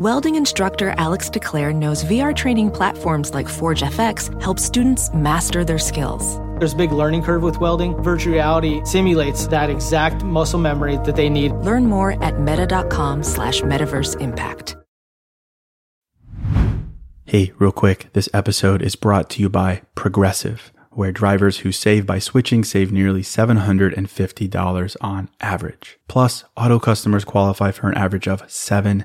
Welding instructor Alex DeClaire knows VR training platforms like Forge FX help students master their skills. There's a big learning curve with welding. Virtual reality simulates that exact muscle memory that they need. Learn more at meta.com slash metaverse impact. Hey, real quick, this episode is brought to you by Progressive, where drivers who save by switching save nearly $750 on average. Plus, auto customers qualify for an average of seven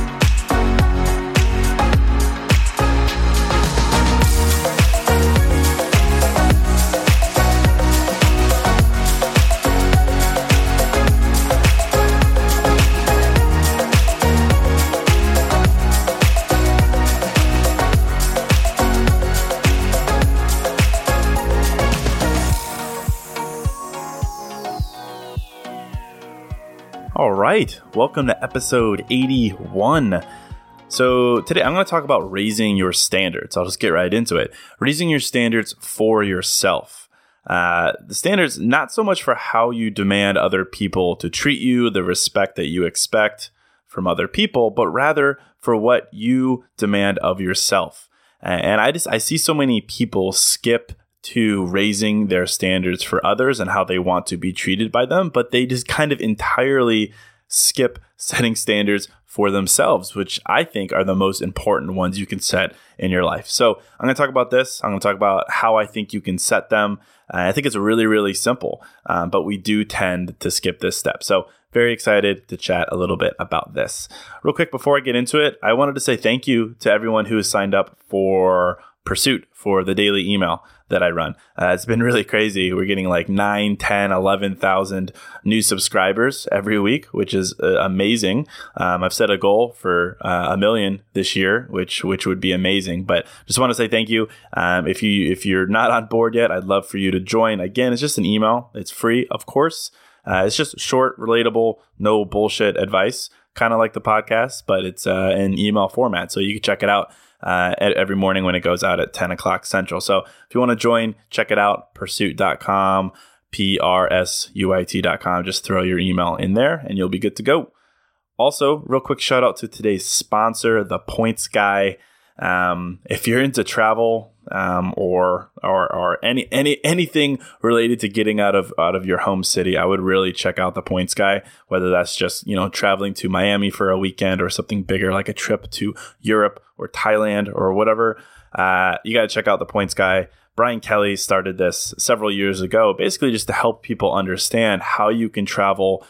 Right, welcome to episode 81. So, today I'm going to talk about raising your standards. I'll just get right into it. Raising your standards for yourself. Uh, the standards, not so much for how you demand other people to treat you, the respect that you expect from other people, but rather for what you demand of yourself. And I just, I see so many people skip to raising their standards for others and how they want to be treated by them, but they just kind of entirely skip setting standards for themselves, which I think are the most important ones you can set in your life. So, I'm going to talk about this. I'm going to talk about how I think you can set them. Uh, I think it's really, really simple, um, but we do tend to skip this step. So, very excited to chat a little bit about this. Real quick, before I get into it, I wanted to say thank you to everyone who has signed up for PRSUIT for the daily email that I run. Uh, it's been really crazy. We're getting like 9, 10, 11,000 new subscribers every week, which is uh, amazing. Um, I've set a goal for uh, a million this year, which which would be amazing. But just want to say thank you. Um, if you if you're not on board yet, I'd love for you to join. Again, it's just an email. It's free, of course. Uh, it's just short, relatable, no bullshit advice, kind of like the podcast, but it's uh, in email format. So you can check it out uh, every morning when it goes out at 10 o'clock Central. So if you want to join, check it out, prsuit.com, P R S U I T.com. Just throw your email in there and you'll be good to go. Also, real quick shout out to today's sponsor, The Points Guy. Um, if you're into travel um, or or or any any anything related to getting out of out of your home city, I would really check out the Points Guy. Whether that's just you know traveling to Miami for a weekend or something bigger like a trip to Europe or Thailand or whatever, uh, you got to check out the Points Guy. Brian Kelly started this several years ago, basically just to help people understand how you can travel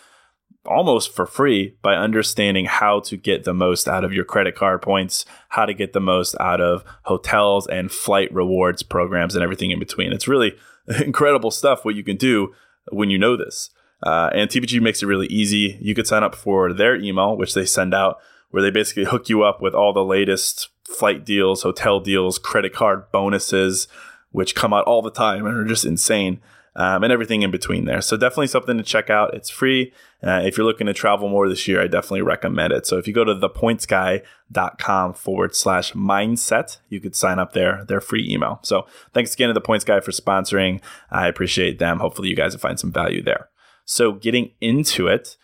almost for free by understanding how to get the most out of your credit card points, how to get the most out of hotels and flight rewards programs and everything in between. It's really incredible stuff what you can do when you know this. Uh, and TPG makes it really easy. You could sign up for their email, which they send out, where they basically hook you up with all the latest flight deals, hotel deals, credit card bonuses, which come out all the time and are just insane um, and everything in between there. So definitely something to check out. It's free. Uh, if you're looking to travel more this year, I definitely recommend it. So if you go to thepointsguy.com forward slash mindset, you could sign up there. Their free email. So thanks again to the Points Guy for sponsoring. I appreciate them. Hopefully you guys will find some value there. So getting into it,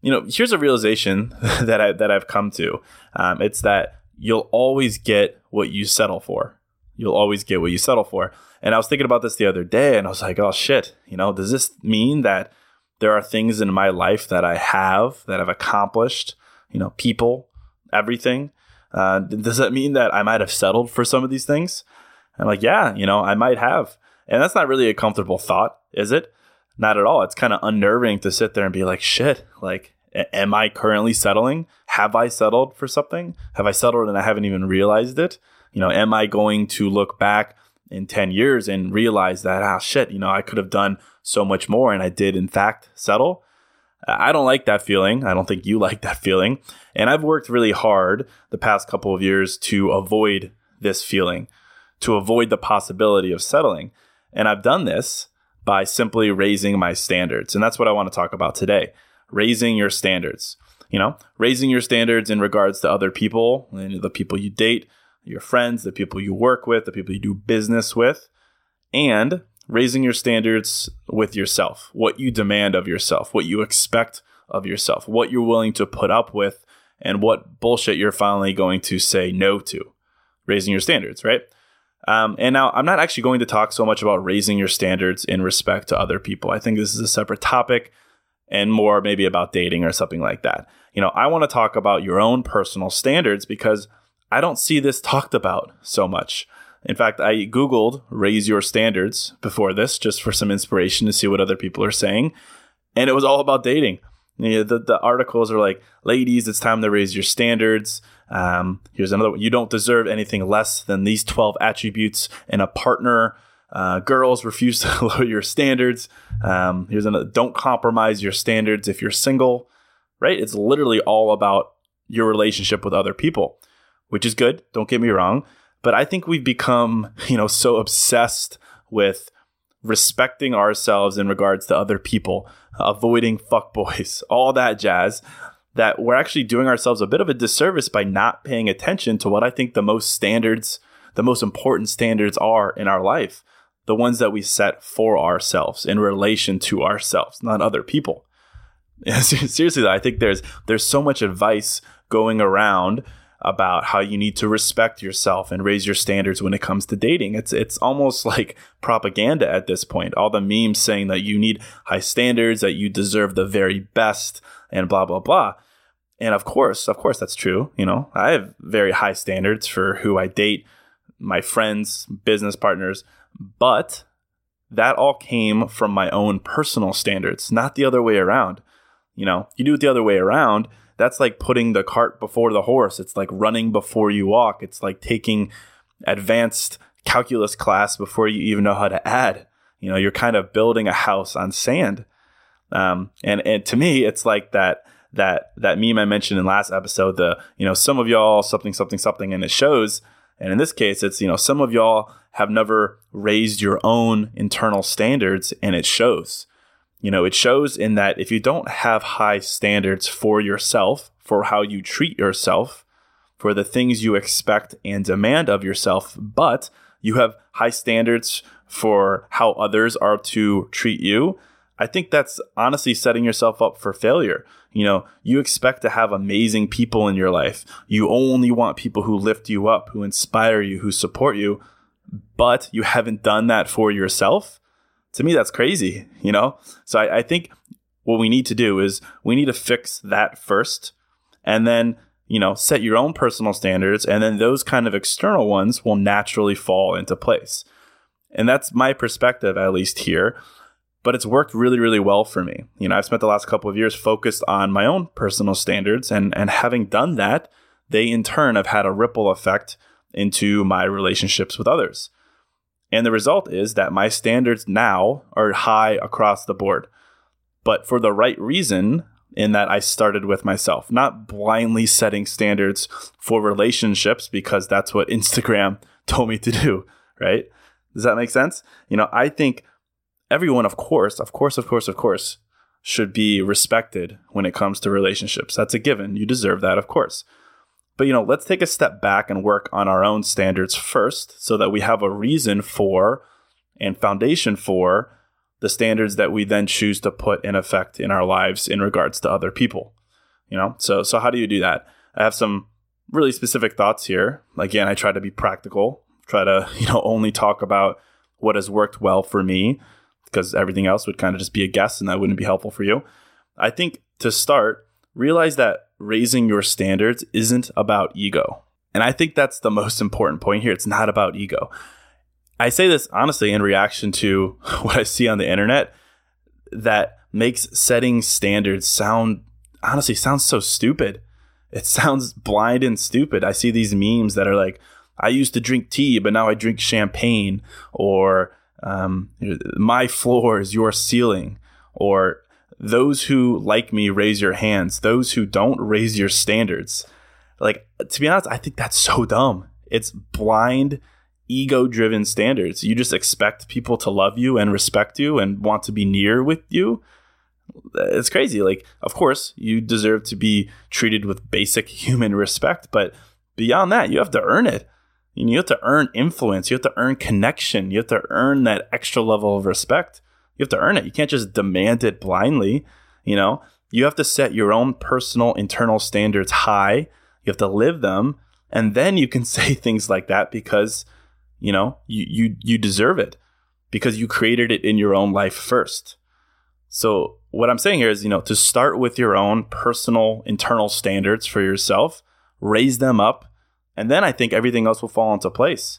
you know, here's a realization that I that I've come to. Um, it's that you'll always get what you settle for. You'll always get what you settle for. And I was thinking about this the other day and I was like, oh shit, you know, does this mean that there are things in my life that I have, that I've accomplished, you know, people, everything? Uh, does that mean that I might have settled for some of these things? I'm like, yeah, you know, I might have. And that's not really a comfortable thought, is it? Not at all. It's kind of unnerving to sit there and be like, shit, like, am I currently settling? Have I settled for something? Have I settled and I haven't even realized it? You know, am I going to look back in 10 years and realize that, ah, shit, you know, I could have done so much more and I did, in fact, settle? I don't like that feeling. I don't think you like that feeling. And I've worked really hard the past couple of years to avoid this feeling, to avoid the possibility of settling. And I've done this by simply raising my standards. And that's what I want to talk about today raising your standards. You know, raising your standards in regards to other people, and the people you date, your friends, the people you work with, the people you do business with, and raising your standards with yourself, what you demand of yourself, what you expect of yourself, what you're willing to put up with, and what bullshit you're finally going to say no to. Raising your standards, right? Um, and now I'm not actually going to talk so much about raising your standards in respect to other people. I think this is a separate topic and more maybe about dating or something like that. You know, I want to talk about your own personal standards because I don't see this talked about so much. In fact, I Googled raise your standards before this just for some inspiration to see what other people are saying. And it was all about dating. You know, the, the articles are like, ladies, it's time to raise your standards. Um, here's another one. You don't deserve anything less than these 12 attributes in a partner. Uh, girls refuse to lower your standards. Um, here's another. Don't compromise your standards if you're single, right? It's literally all about your relationship with other people, which is good. Don't get me wrong. But I think we've become, you know, so obsessed with respecting ourselves in regards to other people, avoiding fuckboys, all that jazz, that we're actually doing ourselves a bit of a disservice by not paying attention to what I think the most standards, the most important standards are in our life, the ones that we set for ourselves in relation to ourselves, not other people. Seriously, though, I think there's there's so much advice going around about how you need to respect yourself and raise your standards when it comes to dating. It's it's almost like propaganda at this point. All the memes saying that you need high standards, that you deserve the very best, and blah blah blah. And of course, of course that's true. You know, I have very high standards for who I date, my friends, business partners, but that all came from my own personal standards, not the other way around. You know, you do it the other way around, that's like putting the cart before the horse. It's like running before you walk. It's like taking advanced calculus class before you even know how to add. You know, you're kind of building a house on sand. Um, and and to me, it's like that that that meme I mentioned in last episode. The you know some of y'all something something something, and it shows. And in this case, it's you know some of y'all have never raised your own internal standards, and it shows. You know, it shows in that if you don't have high standards for yourself, for how you treat yourself, for the things you expect and demand of yourself, but you have high standards for how others are to treat you, I think that's honestly setting yourself up for failure. You know, you expect to have amazing people in your life. You only want people who lift you up, who inspire you, who support you, but you haven't done that for yourself to me, that's crazy, you know? So I, I think what we need to do is we need to fix that first and then, you know, set your own personal standards. And then those kind of external ones will naturally fall into place. And that's my perspective, at least here. But it's worked really, really well for me. You know, I've spent the last couple of years focused on my own personal standards. And, and having done that, they in turn have had a ripple effect into my relationships with others. And the result is that my standards now are high across the board, but for the right reason, in that I started with myself, not blindly setting standards for relationships because that's what Instagram told me to do, right? Does that make sense? You know, I think everyone, of course, of course, of course, of course, should be respected when it comes to relationships. That's a given. You deserve that, of course. But you know, let's take a step back and work on our own standards first so that we have a reason for and foundation for the standards that we then choose to put in effect in our lives in regards to other people. You know? So so how do you do that? I have some really specific thoughts here. Again, I try to be practical, try to, you know, only talk about what has worked well for me because everything else would kind of just be a guess and that wouldn't be helpful for you. I think to start, realize that raising your standards isn't about ego. And I think that's the most important point here. It's not about ego. I say this honestly in reaction to what I see on the internet that makes setting standards sound honestly sounds so stupid. It sounds blind and stupid. I see these memes that are like, I used to drink tea, but now I drink champagne, or um, my floor is your ceiling, or those who like me raise your hands, those who don't raise your standards. Like, to be honest, I think that's so dumb. It's blind, ego driven standards. You just expect people to love you and respect you and want to be near with you. It's crazy. Like, of course, you deserve to be treated with basic human respect, but beyond that, you have to earn it. You have to earn influence. You have to earn connection. You have to earn that extra level of respect. You have to earn it. You can't just demand it blindly. You know, you have to set your own personal internal standards high. You have to live them. And then you can say things like that because, you know, you, you, you deserve it because you created it in your own life first. So what I'm saying here is, you know, to start with your own personal internal standards for yourself, raise them up, and then I think everything else will fall into place.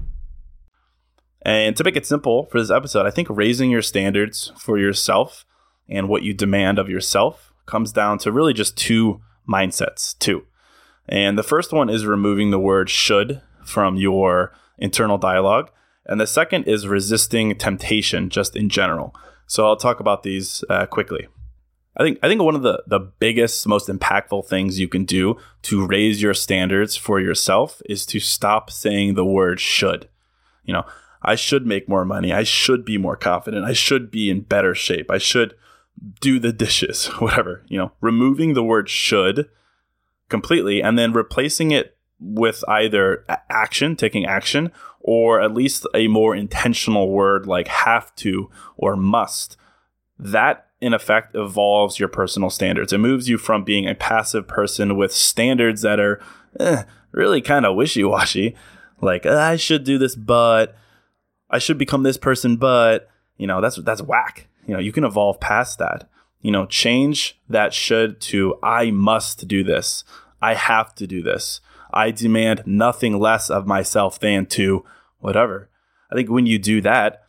And to make it simple for this episode, I think raising your standards for yourself and what you demand of yourself comes down to really just two mindsets, two. And the first one is removing the word should from your internal dialogue. And the second is resisting temptation just in general. So I'll talk about these uh, quickly. I think I think one of the, the biggest, most impactful things you can do to raise your standards for yourself is to stop saying the word should. You know, I should make more money. I should be more confident. I should be in better shape. I should do the dishes, whatever, you know, removing the word should completely and then replacing it with either action, taking action, or at least a more intentional word like have to or must. That in effect evolves your personal standards. It moves you from being a passive person with standards that are eh, really kind of wishy washy, like I should do this, but I should become this person, but you know, that's that's whack. You know, you can evolve past that. You know, change that should to I must do this. I have to do this. I demand nothing less of myself than to whatever. I think when you do that,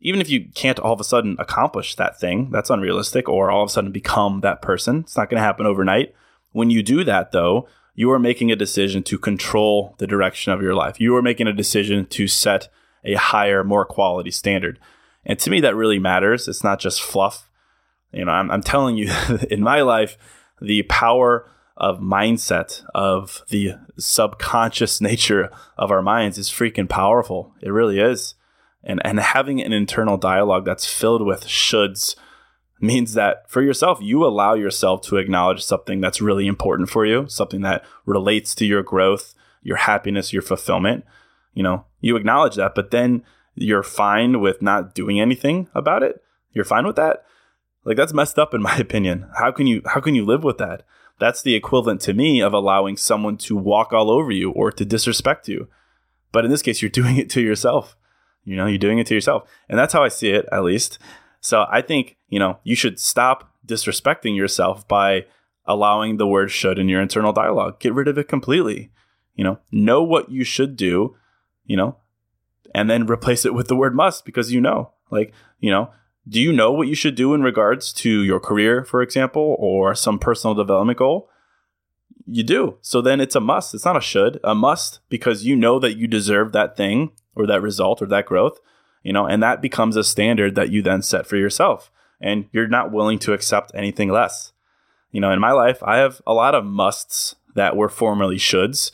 even if you can't all of a sudden accomplish that thing, that's unrealistic, or all of a sudden become that person, it's not going to happen overnight. When you do that, though, you are making a decision to control the direction of your life. You are making a decision to set a higher, more quality standard. And to me, that really matters. It's not just fluff. You know, I'm, I'm telling you, in my life, the power of mindset, of the subconscious nature of our minds is freaking powerful. It really is. And, and having an internal dialogue that's filled with shoulds means that for yourself, you allow yourself to acknowledge something that's really important for you, something that relates to your growth, your happiness, your fulfillment. You know, you acknowledge that, but then you're fine with not doing anything about it. You're fine with that. Like that's messed up in my opinion. How can you how can you live with that? That's the equivalent to me of allowing someone to walk all over you or to disrespect you. But in this case, you're doing it to yourself. You know, you're doing it to yourself. And that's how I see it, at least. So I think, you know, you should stop disrespecting yourself by allowing the word should in your internal dialogue. Get rid of it completely. You know, know what you should do, you know, and then replace it with the word must because you know. Like, you know, do you know what you should do in regards to your career, for example, or some personal development goal? You do. So then it's a must. It's not a should, a must because you know that you deserve that thing or that result or that growth, you know, and that becomes a standard that you then set for yourself. And you're not willing to accept anything less. You know, in my life, I have a lot of musts that were formerly shoulds.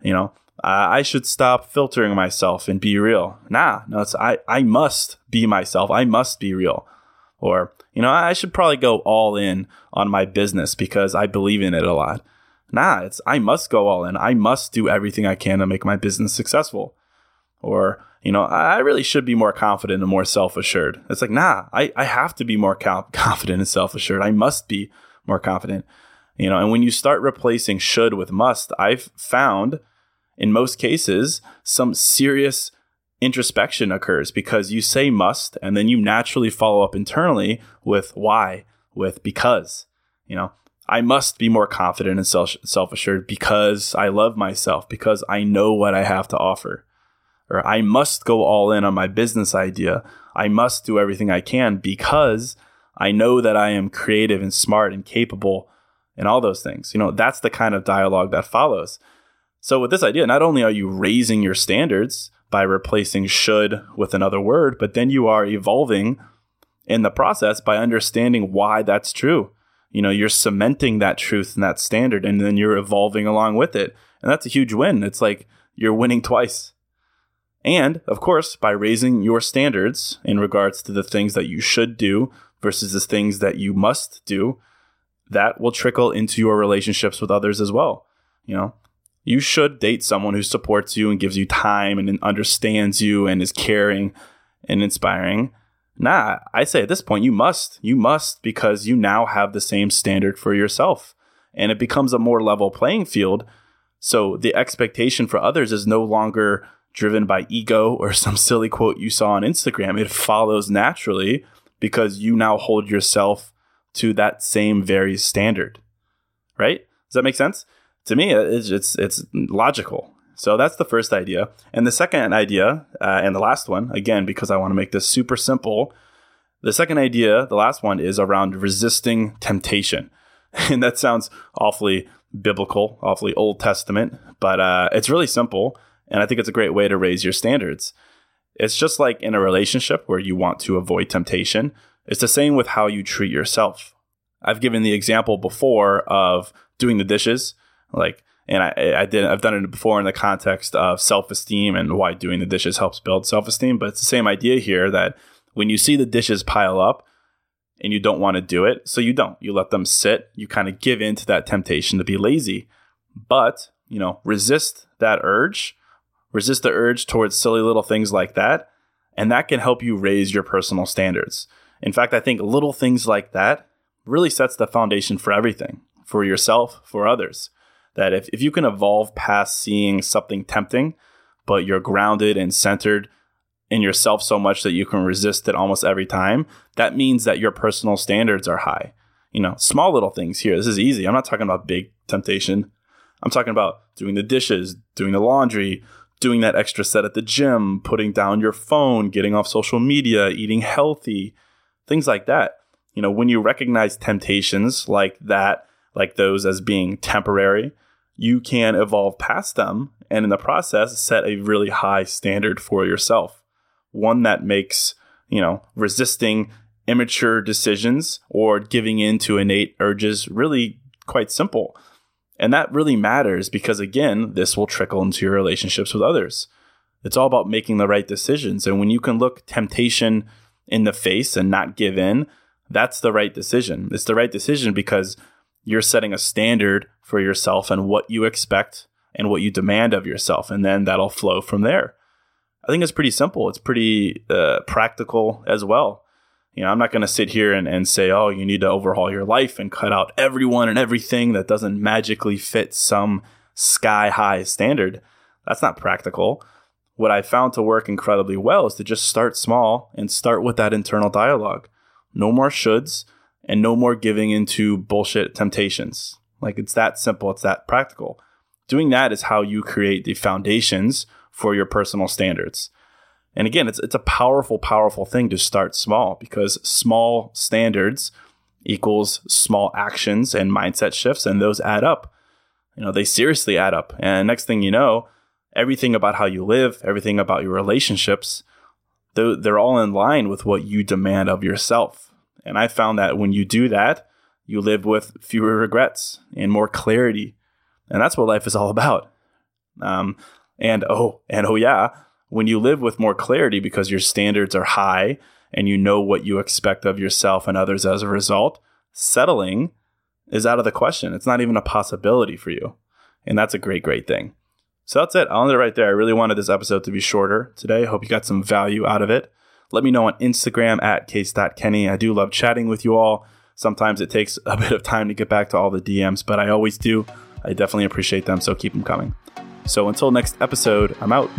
You know, I should stop filtering myself and be real. Nah, no, it's I, I must be myself. I must be real. Or, you know, I should probably go all in on my business because I believe in it a lot. Nah, it's I must go all in. I must do everything I can to make my business successful. Or, you know, I really should be more confident and more self assured. It's like, nah, I, I have to be more confident and self assured. I must be more confident. You know, and when you start replacing should with must, I've found in most cases, some serious introspection occurs because you say must and then you naturally follow up internally with why, with because. You know, I must be more confident and self assured because I love myself, because I know what I have to offer. Or I must go all in on my business idea. I must do everything I can because I know that I am creative and smart and capable and all those things. You know, that's the kind of dialogue that follows. So, with this idea, not only are you raising your standards by replacing should with another word, but then you are evolving in the process by understanding why that's true. You know, you're cementing that truth and that standard, and then you're evolving along with it. And that's a huge win. It's like you're winning twice. And of course, by raising your standards in regards to the things that you should do versus the things that you must do, that will trickle into your relationships with others as well. You know, you should date someone who supports you and gives you time and understands you and is caring and inspiring. Nah, I say at this point, you must. You must because you now have the same standard for yourself. And it becomes a more level playing field. So the expectation for others is no longer driven by ego or some silly quote you saw on Instagram. It follows naturally because you now hold yourself to that same very standard. Right? Does that make sense? To me, it's it's, it's logical. So that's the first idea. And the second idea, uh, and the last one, again, because I want to make this super simple, the second idea, the last one, is around resisting temptation. And that sounds awfully biblical, awfully Old Testament, but uh, it's really simple. And I think it's a great way to raise your standards. It's just like in a relationship where you want to avoid temptation, it's the same with how you treat yourself. I've given the example before of doing the dishes like, and I, I did, I've done it before in the context of self esteem and why doing the dishes helps build self esteem. But it's the same idea here that when you see the dishes pile up and you don't want to do it, so you don't, you let them sit, you kind of give in to that temptation to be lazy. But, you know, resist that urge, resist the urge towards silly little things like that. And that can help you raise your personal standards. In fact, I think little things like that really sets the foundation for everything for yourself, for others that if, if you can evolve past seeing something tempting, but you're grounded and centered in yourself so much that you can resist it almost every time, that means that your personal standards are high. You know, small little things here. This is easy. I'm not talking about big temptation. I'm talking about doing the dishes, doing the laundry, doing that extra set at the gym, putting down your phone, getting off social media, eating healthy, things like that. You know, when you recognize temptations like that like those as being temporary, you can evolve past them and in the process set a really high standard for yourself. One that makes, you know, resisting immature decisions or giving in to innate urges really quite simple. And that really matters because, again, this will trickle into your relationships with others. It's all about making the right decisions. And when you can look temptation in the face and not give in, that's the right decision. It's the right decision because you're setting a standard for yourself and what you expect and what you demand of yourself. And then that'll flow from there. I think it's pretty simple. It's pretty uh, practical as well. You know, I'm not going to sit here and, and say, oh, you need to overhaul your life and cut out everyone and everything that doesn't magically fit some sky high standard. That's not practical. What I found to work incredibly well is to just start small and start with that internal dialogue. No more shoulds and no more giving into bullshit temptations. Like it's that simple, it's that practical. Doing that is how you create the foundations for your personal standards. And again, it's it's a powerful, powerful thing to start small because small standards equals small actions and mindset shifts, and those add up. You know, they seriously add up. And next thing you know, everything about how you live, everything about your relationships, they're all in line with what you demand of yourself. And I found that when you do that, you live with fewer regrets and more clarity. And that's what life is all about. Um, and oh, and oh yeah, when you live with more clarity because your standards are high and you know what you expect of yourself and others as a result, settling is out of the question. It's not even a possibility for you. And that's a great, great thing. So that's it. I'll end it right there. I really wanted this episode to be shorter today. I hope you got some value out of it. Let me know on Instagram at case.kenny. I do love chatting with you all. Sometimes it takes a bit of time to get back to all the DMs, but I always do. I definitely appreciate them, so keep them coming. So until next episode, I'm out.